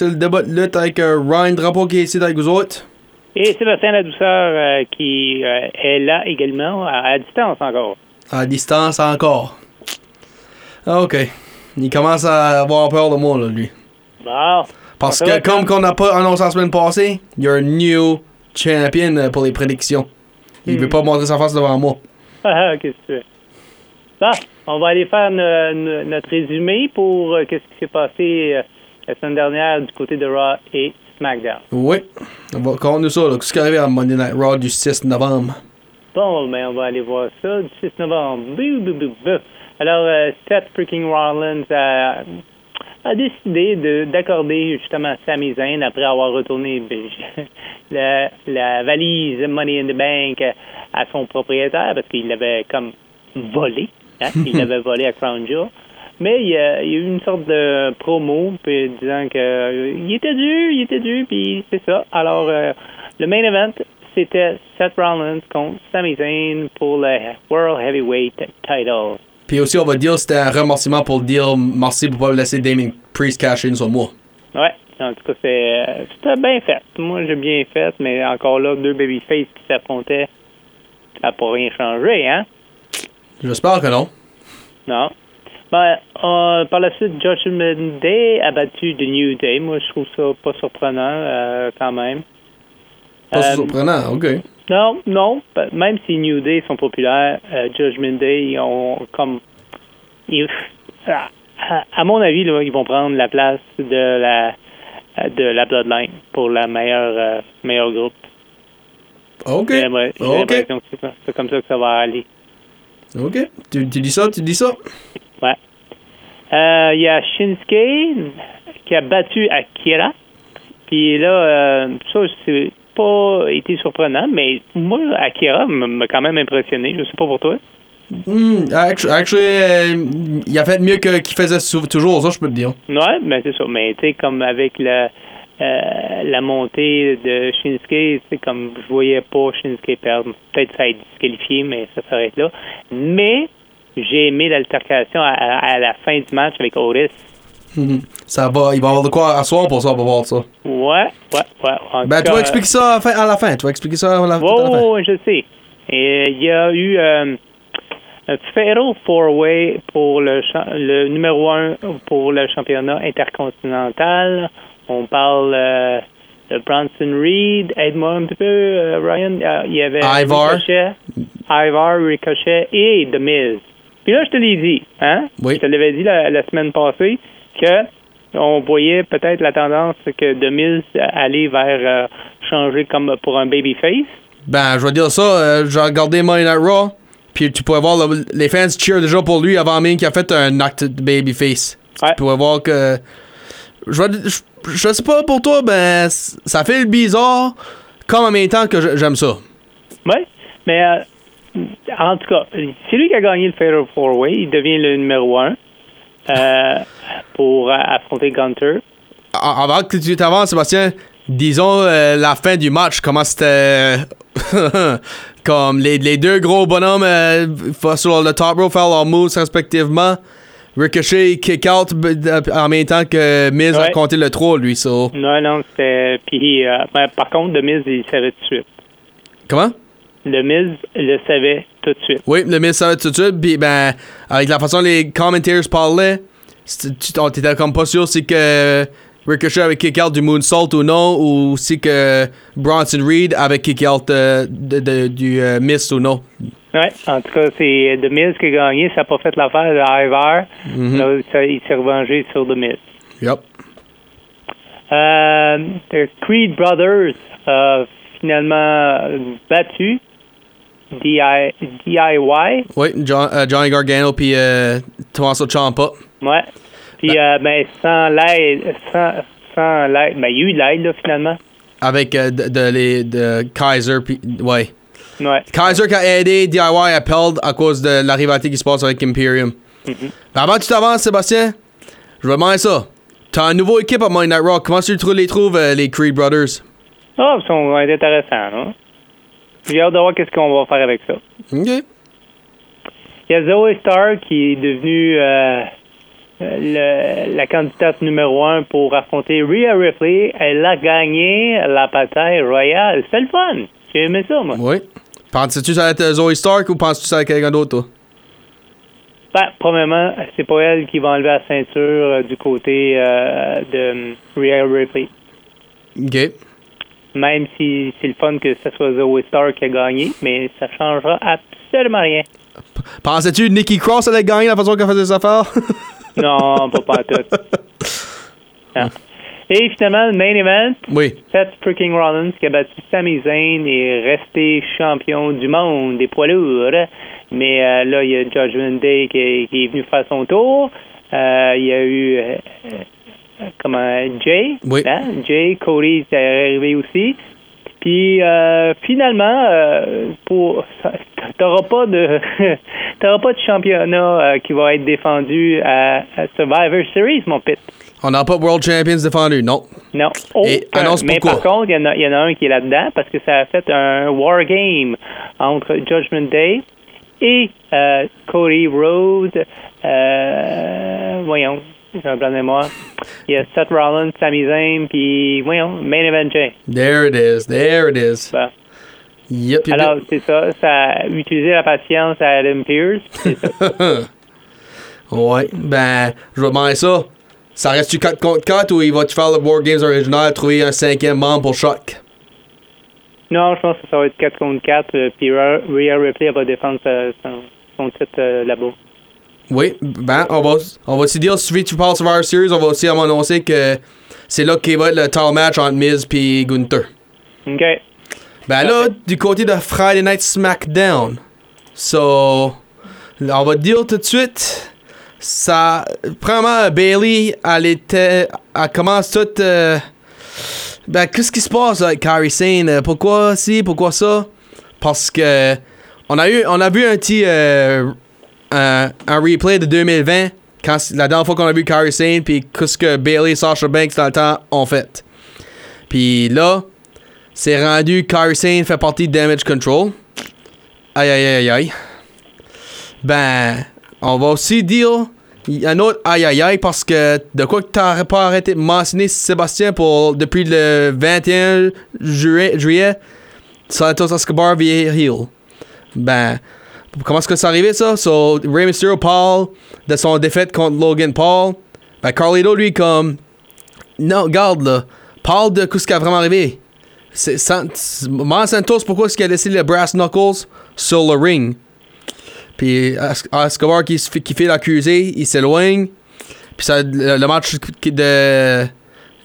C'est le débat de lutte avec euh, Ryan Drapeau qui est ici avec vous autres. Et Sébastien Ladouceur euh, qui euh, est là également, à, distance encore. À distance encore. Ok. Il commence à avoir peur de moi, là, lui. Bon. Parce que, comme qu'on n'a pas annoncé la semaine passée, il y a un new champion pour les prédictions. Il veut pas montrer sa face devant moi. Ah, qu'est-ce que tu veux? Bon, on va aller faire no- no- notre résumé pour euh, qu'est-ce qui s'est passé euh, la semaine dernière du côté de Raw et SmackDown. Oui. On va nous ça, là. Qu'est-ce qui est arrivé à Monday Night Raw du 6 novembre? Bon, ben, on va aller voir ça du 6 novembre. Alors, euh, Seth freaking Rollins a, a décidé de- d'accorder justement Sami Zayn après avoir retourné la, la valise Money in the Bank à son propriétaire parce qu'il l'avait comme volé. Hein? Il l'avait volé à Crown Jewel. Mais il y, a, il y a eu une sorte de promo puis disant que euh, il était dû, il était dû, puis c'est ça. Alors, euh, le main event, c'était Seth Rollins contre Sami Zayn pour le World Heavyweight Title. Puis aussi, on va dire c'était un remerciement pour dire merci pour pas laisser Damien Priest cash in sur moi. Ouais, en tout cas, euh, c'était bien fait. Moi, j'ai bien fait, mais encore là, deux babyface qui s'affrontaient, ça n'a pas rien changé, hein? J'espère que non. Non. Ben, euh, par la suite, Judgment Day a battu The New Day. Moi, je trouve ça pas surprenant, euh, quand même. Pas Euh, surprenant, ok. Non, non. Ben, Même si New Day sont populaires, Judgment Day, ils ont comme. ils- à, à- mon avis, là, ils vont prendre la place de la de la Bloodline pour la meilleure meilleur groupe. Ok. C'est comme ça que ça va aller. Ok. Tu, tu dis ça, tu dis ça? Ouais. Euh, Il y a Shinsuke qui a battu Akira. Puis là, euh, ça, c'est pas été surprenant, mais moi, Akira m'a quand même impressionné. Je sais pas pour toi. Actu- actually, euh, il a fait mieux que qu'il faisait toujours, ça je peux te dire. Ouais, ben c'est ça. Mais tu sais, comme avec la, euh, la montée de Shinsuke, c'est comme je voyais pas Shinsuke perdre. Peut-être ça a été disqualifié, mais ça s'arrête là. Mais j'ai aimé l'altercation à, à- la fin du match avec Otis. Mhm. Ça va, il va avoir de quoi à soir pour ça, on va voir ça. Ouais, ouais, ouais. En Ben, tu vas expliquer ça à la fin. À la fin. Tu vas expliquer ça à la, à la fin. Oh, je sais. Et il y a eu euh, un Fatal Four-Way pour le, le numéro un pour le championnat intercontinental. On parle euh, de Bronson Reed. Aide-moi un petit peu, euh, Ryan. Euh, Il y avait Ivar. Ricochet, Ivar, Ricochet et The Miz. Puis là, je te l'ai dit, hein? Oui. Je te l'avais dit la, la semaine passée que on voyait peut-être la tendance que The Miz allait vers euh, changer comme pour un babyface. Ben, je vais dire ça. euh, J'ai regardé Monday Night Raw. Puis tu pourrais voir le- les fans cheer déjà pour lui avant même qu'il a fait un acte de babyface. Ouais. Tu pourrais voir que. Je, je, je sais pas pour toi, ben, ça fait le bizarre. Comme en même temps que j'aime ça. Oui, mais euh, en tout cas, c'est lui qui a gagné le Fatal Four Way. Il devient le numéro un euh, pour euh, affronter Gunter. Avant que tu t'avances, Sébastien, disons euh, la fin du match, comment c'était. comme les, les deux gros bonhommes euh, sur le top row faire leurs moves respectivement. Ricochet kick out en même temps que Miz a compté le 3, lui. So. Non, non, c'était. Puis, euh, ben, par contre, The Miz, il savait tout de suite. Comment? Le Miz le savait tout de suite. Oui, le Miz savait tout de suite. Puis, ben, avec la façon les commentators parlaient, on- t'étais comme pas sûr si que Ricochet avait kick out du moonsault ou non, ou si que Bronson Reed avait kick out euh, de- de- du euh, Miz ou non. Ouais, en tout cas, c'est The Miz qui a gagné. Ça n'a pas fait l'affaire de Ivar. Là, ça- il s'est revengé sur The Miz. Yup. Euh, the Creed Brothers a finalement battu DI, DIY. Oui, John- euh, Johnny Gargano puis euh, Tommaso Ciampa. Ouais. Puis, euh, ben, sans l'aide, sans, sans l'aide, ben, il y a eu de l'aide, là, finalement. Avec euh, de, de les, de Kaiser puis ouais. Ouais. Kaiser qui a aidé DIY à perdre à cause de la rivalité qui se passe avec Imperium. Mhm. Mais avant que tu t'avances, Sébastien, je vais demander ça. T'as une nouvelle équipe à Monday Night Raw. Comment tu les trouves, les Creed Brothers? Ah, ils sont intéressants, là. J'ai hâte de voir qu'est-ce qu'on va faire avec ça. OK. Il y a Zoe Starr qui est devenue euh, le- la candidate numéro un pour affronter Rhea Ripley. Elle a gagné la bataille royale. C'était le fun. J'ai aimé ça, moi. Oui. Penses-tu que ça va être Zoe Stark ou penses-tu que ça va être quelqu'un d'autre, toi? Ben, premièrement, c'est pas elle qui va enlever la ceinture euh, du côté euh, de Rhea Ripley. OK. Même si c'est le fun que ce soit Zoe Starr qui a gagné, mais ça changera absolument rien. Pensais-tu que Nikki Cross allait gagner la façon qu'elle faisait ses affaires? Non, pas pas tout. Non. Et finalement, le main event, oui. Seth freaking Rollins qui a battu Sami Zayn et est resté champion du monde des poids lourds. Mais euh, là, il y a Judgment Day qui est, qui est venu faire son tour. Euh, il y a eu euh, comment Jay. Oui. hein? Jay, Cody est arrivé aussi. Puis euh, finalement, euh, pour t'auras pas de t'auras pas de championnat euh, qui va être défendu à, à Survivor Series, mon pit. On n'a pas World Champions défendu, non. Non. Et annonce Mais pourquoi. par contre, il y, en a- il y en a un qui est là-dedans parce que ça a fait un war game entre Judgment Day et euh, Cody Rhodes. Euh, voyons, j'ai un blanc de mémoire. Il y a Seth Rollins, Sami Zayn, puis voyons, Main Event Jay. There it is. There it is. Yep, yep, Alors, c'est ça. Ça a utilisé la patience à Adam. C'est ça. Ouais. Ben, je vais demander ça. Ça reste-tu 4 contre 4 ou il va-tu faire le War Games original, trouver un cinquième membre pour choc? non, je pense que ça va être 4 contre 4. euh, Puis Rhea Ripley va défendre son, son titre euh, là-bas. Oui, ben, on va, on va aussi dire, si tu parles Survivor Series, on va aussi annoncer que c'est là qu'il va être le title match entre Miz et Gunther. OK. Ben là, du côté de Friday Night SmackDown, so, on va dire tout de suite, ça, premièrement, Bailey, elle était, elle commence toute, euh, ben, qu'est-ce qui se passe avec Kairi Sane? Euh, Pourquoi ci, pourquoi ça? Parce que, on a eu, on a vu un petit, euh, un, un replay de 2020, quand, la dernière fois qu'on a vu Kairi Sane, puis qu'est-ce que Bailey et Sasha Banks dans le temps ont fait. Puis là, c'est rendu Kairi Sane fait partie de Damage Control. Aïe aïe aïe aïe. Ben, on va aussi dire un autre aïe aïe aïe parce que de quoi que t'aurais pas arrêté de mentionner Sébastien pour depuis le 21 juillet, juillet Santos Escobar via heel. Ben, comment est-ce que c'est arrivé ça? So, Rey Mysterio parle de son défaite contre Logan Paul. Ben, Carlito lui comme non, garde là. Parle de ce qui a vraiment arrivé? C'est Santos, pourquoi est-ce qu'il a laissé les Brass Knuckles sur le ring? Puis Es- Escobar qui, fait- l'accuser, il s'éloigne. Puis ça, le, le match de,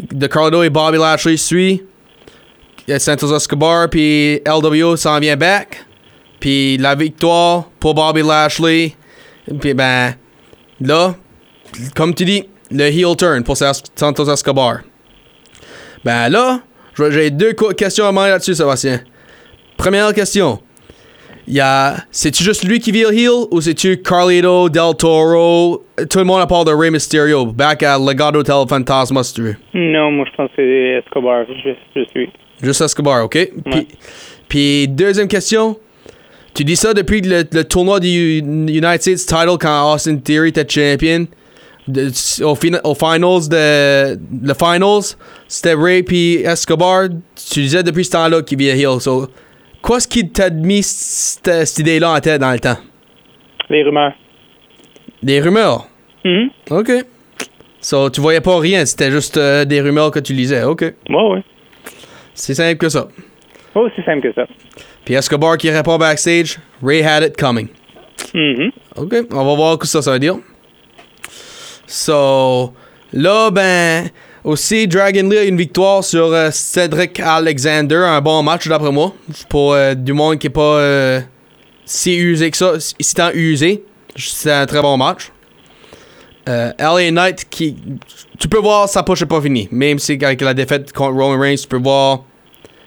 de et Bobby Lashley suit. Santos Escobar, puis LWO s'en vient back. Puis la victoire pour Bobby Lashley. Puis ben, là, comme tu dis, le heel turn pour Santos Escobar. Ben là, j'ai deux questions à demander là-dessus, Sébastien. Première question. C'est-tu juste lui qui vire heel ou c'est-tu Carlito, Del Toro, tout le monde à part de Rey Mysterio, back à Legado del Fantasma, si tu veux? Non, moi, je pense que c'est Escobar. Je suis. Juste Escobar, ok? Puis, puis deuxième question. Tu dis ça depuis le, le tournoi du United States title quand Austin Theory était champion. De- au, fina- au finals de le finals, c'était Ray puis Escobar. Tu disais depuis ce temps-là qu'il vient heel. So, qu'est-ce qui t'a mis cette, cette idée-là en tête dans le temps? Les rumeurs. Des rumeurs? Mhm. Ok. So, tu voyais pas rien, c'était juste euh, des rumeurs que tu lisais. Ok. Ouais, ouais. C'est simple que ça. Oh, c'est simple que ça. Puis Escobar qui répond backstage, Ray had it coming. Mhm. OK, on va voir ce que ça, ça veut dire. So, là, ben, aussi, Dragon Lee a une victoire sur euh, Cedric Alexander. Un bon match, d'après moi. Pour euh, du monde qui est pas. euh, si usé que ça, si tant usé, c'est un très bon match. LA Knight, qui, tu peux voir sa push n'est pas finie. Même si avec la défaite contre Roman Reigns, tu peux voir,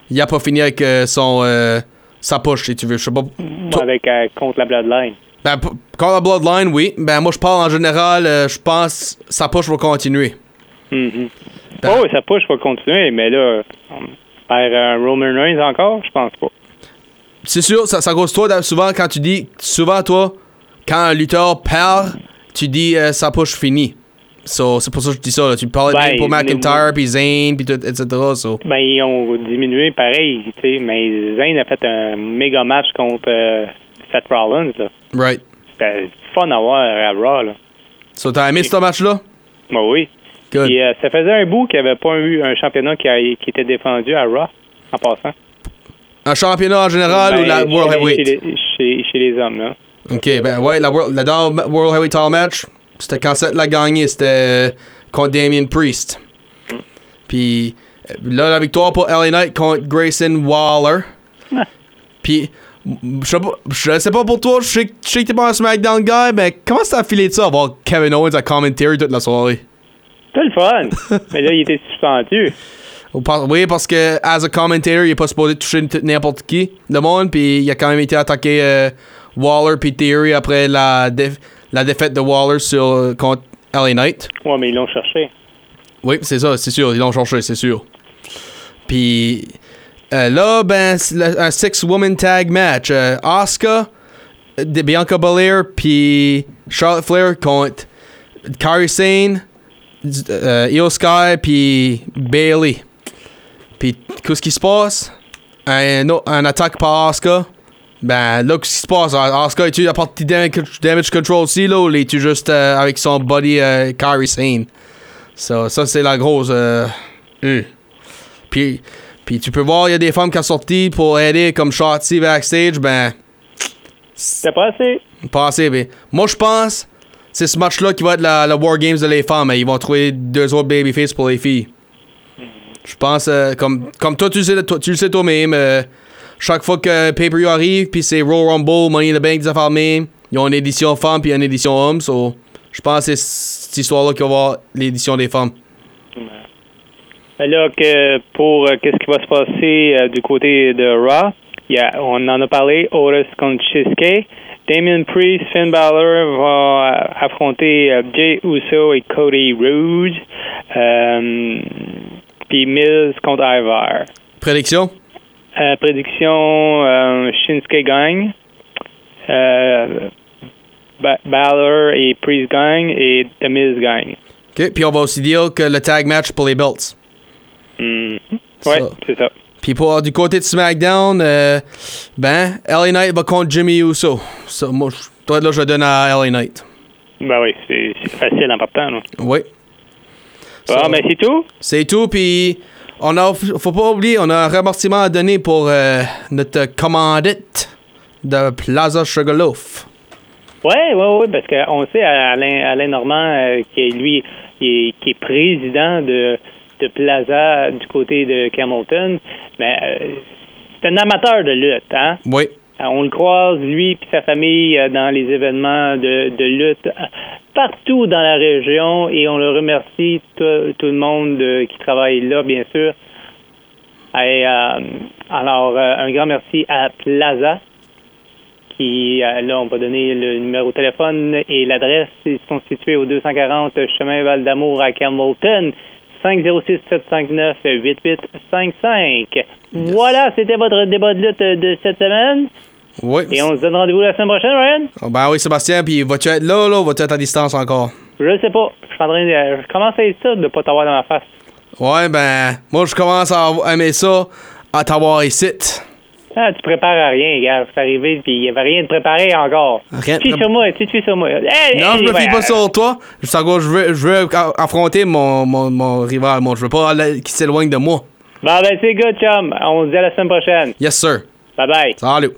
il a pas fini avec euh, son, euh, sa push, si tu veux. Je sais pas. Avec euh, contre la Bloodline. ben, contre la Bloodline, oui. Ben, moi, je parle en général, je pense sa push va continuer. Ben- Oh, ça push va continuer, mais là, euh, Roman Reigns encore, je pense pas. C'est sûr, ça, ça cause toi, souvent, quand tu dis, souvent, toi, quand un lutteur perd, tu dis euh, sa push finie. So, c'est pour ça que je dis ça. là. Tu parlais Ben, pour McIntyre, puis Zayn, puis tout, etc. So. Ben, ils ont diminué pareil, tu sais, mais Zayn a fait un méga match contre euh, Seth Rollins, là. Right. C'était fun à voir à Raw, là. So, t'as aimé ce match-là? Ben oui. Good. Puis, euh, ça faisait un bout qu'il n'y avait pas eu un championnat qui, a- qui était défendu à Raw, en passant. Un championnat en général Ben, ou la chez World Heavyweight? Chez les, chez, chez les hommes, là. Ok, ben ouais, la, World- la World Heavyweight Title match, c'était quand Seth l'a gagné, c'était euh, contre Damien Priest. Puis euh, là, la victoire pour LA Knight contre Grayson Waller. Puis, je sais pas, je sais pas pour toi, je sais, que- je sais que t'es pas un SmackDown guy, mais comment ça a filé de ça, avoir Kevin Owens à commentary toute la soirée? C'était le fun. mais là, il était suspendu. Oui, parce que, as a commentator, il est pas supposé toucher n'importe qui, le monde, puis il a quand même été attaqué euh, Waller puis Theory après la, la défaite de Waller sur, euh, contre LA Knight. Ouais, mais ils l'ont cherché. Oui, c'est ça, c'est sûr, ils l'ont cherché, c'est sûr. Puis euh, là, ben, un six-woman tag match. Euh, Asuka, euh, de Bianca Belair, puis Charlotte Flair contre Kairi Sane, euh, Io Sky, puis Bailey. Puis, qu'est-ce qui se passe? Un, un attaque par Asuka. Ben, là, qu'est-ce qui se passe? Asuka, est-tu la partie damage, damage control aussi, là, ou est-tu juste euh, avec son body euh, Kairi Sane? Ça, ça c'est la grosse. Euh, euh. Puis, puis tu peux voir, il y a des femmes qui sont sorties pour aider comme Shotzi backstage. Ben, C'était pas assez. pas assez. Mais moi, je pense c'est ce match-là qui va être la, la War Games de les femmes. Ils vont trouver deux autres babyface pour les filles. Je pense, euh, comme, comme toi, tu, sais, toi, tu le sais toi-même, chaque fois que Pay-Per-View arrive, puis c'est Royal Rumble, Money in the Bank, des affaires mêmes, ils ont une édition femme puis une édition homme. So, je pense que c'est cette histoire-là qu'il va y avoir l'édition des femmes. Alors que pour euh, qu'est-ce qui va se passer euh, du côté de Raw, on en a parlé, Otis contre Shinsuke. Damien Priest, Finn Balor vont euh, affronter Jay Uso et Cody Rhodes. Puis Miz contre Ivar. Prédiction? Euh, prédiction, euh, Shinsuke gagne. Euh, Ba- Balor et Priest gagnent et The Miz gagne. OK. Puis on va aussi dire que le tag match pour les belts. Mhm. Ouais, c'est ça. Puis pour du côté de SmackDown, euh, ben, LA Knight va contre Jimmy Uso. Ça, moi, je- toi, là, je donne à LA Knight. Ben oui, c'est facile en partant. Oui. Bon, Ça- ben c'est tout. C'est tout, puis on a, faut pas oublier, on a un remerciement à donner pour euh, notre commandite de Plaza Sugarloaf. Oui, oui, oui, parce qu'on sait, Alain, Alain Normand, euh, qui est lui, qui est, qui est président de, de Plaza du côté de Camilton, mais euh, c'est un amateur de lutte, hein? Oui. Euh, On le croise, lui et sa famille, euh, dans les événements de, lutte euh, partout dans la région et on le remercie, tout, le monde euh, qui travaille là, bien sûr. Alors, un grand merci à Plaza, qui, là, on va donner le numéro de téléphone et l'adresse. Ils sont situés au 240 chemin Val d'Amour à Campbellton. 506-759-8855. Voilà, c'était votre débat de lutte de cette semaine. Oui. Et on se donne rendez-vous la semaine prochaine, Ryan? Oh, ben oui, Sébastien, puis vas-tu être là, là, ou vas-tu être à distance encore? Je sais pas. Je suis en train de. Je commence à être de pas t'avoir dans ma face. Ouais, ben, moi, je commence à aimer ça, à t'avoir ici. Ah, tu prépares à rien, gars. C'est arrivé, puis il n'y avait rien de préparé encore. Tu pré- sur moi, tu tu sur moi. Hey, Non, je me fie pas sur toi. Je, veux, je veux affronter mon, mon, mon rival. Moi, je veux pas qu'il s'éloigne de moi. Bon, ben, c'est good, chum. On se dit à la semaine prochaine. Yes, sir. Bye bye. Salut.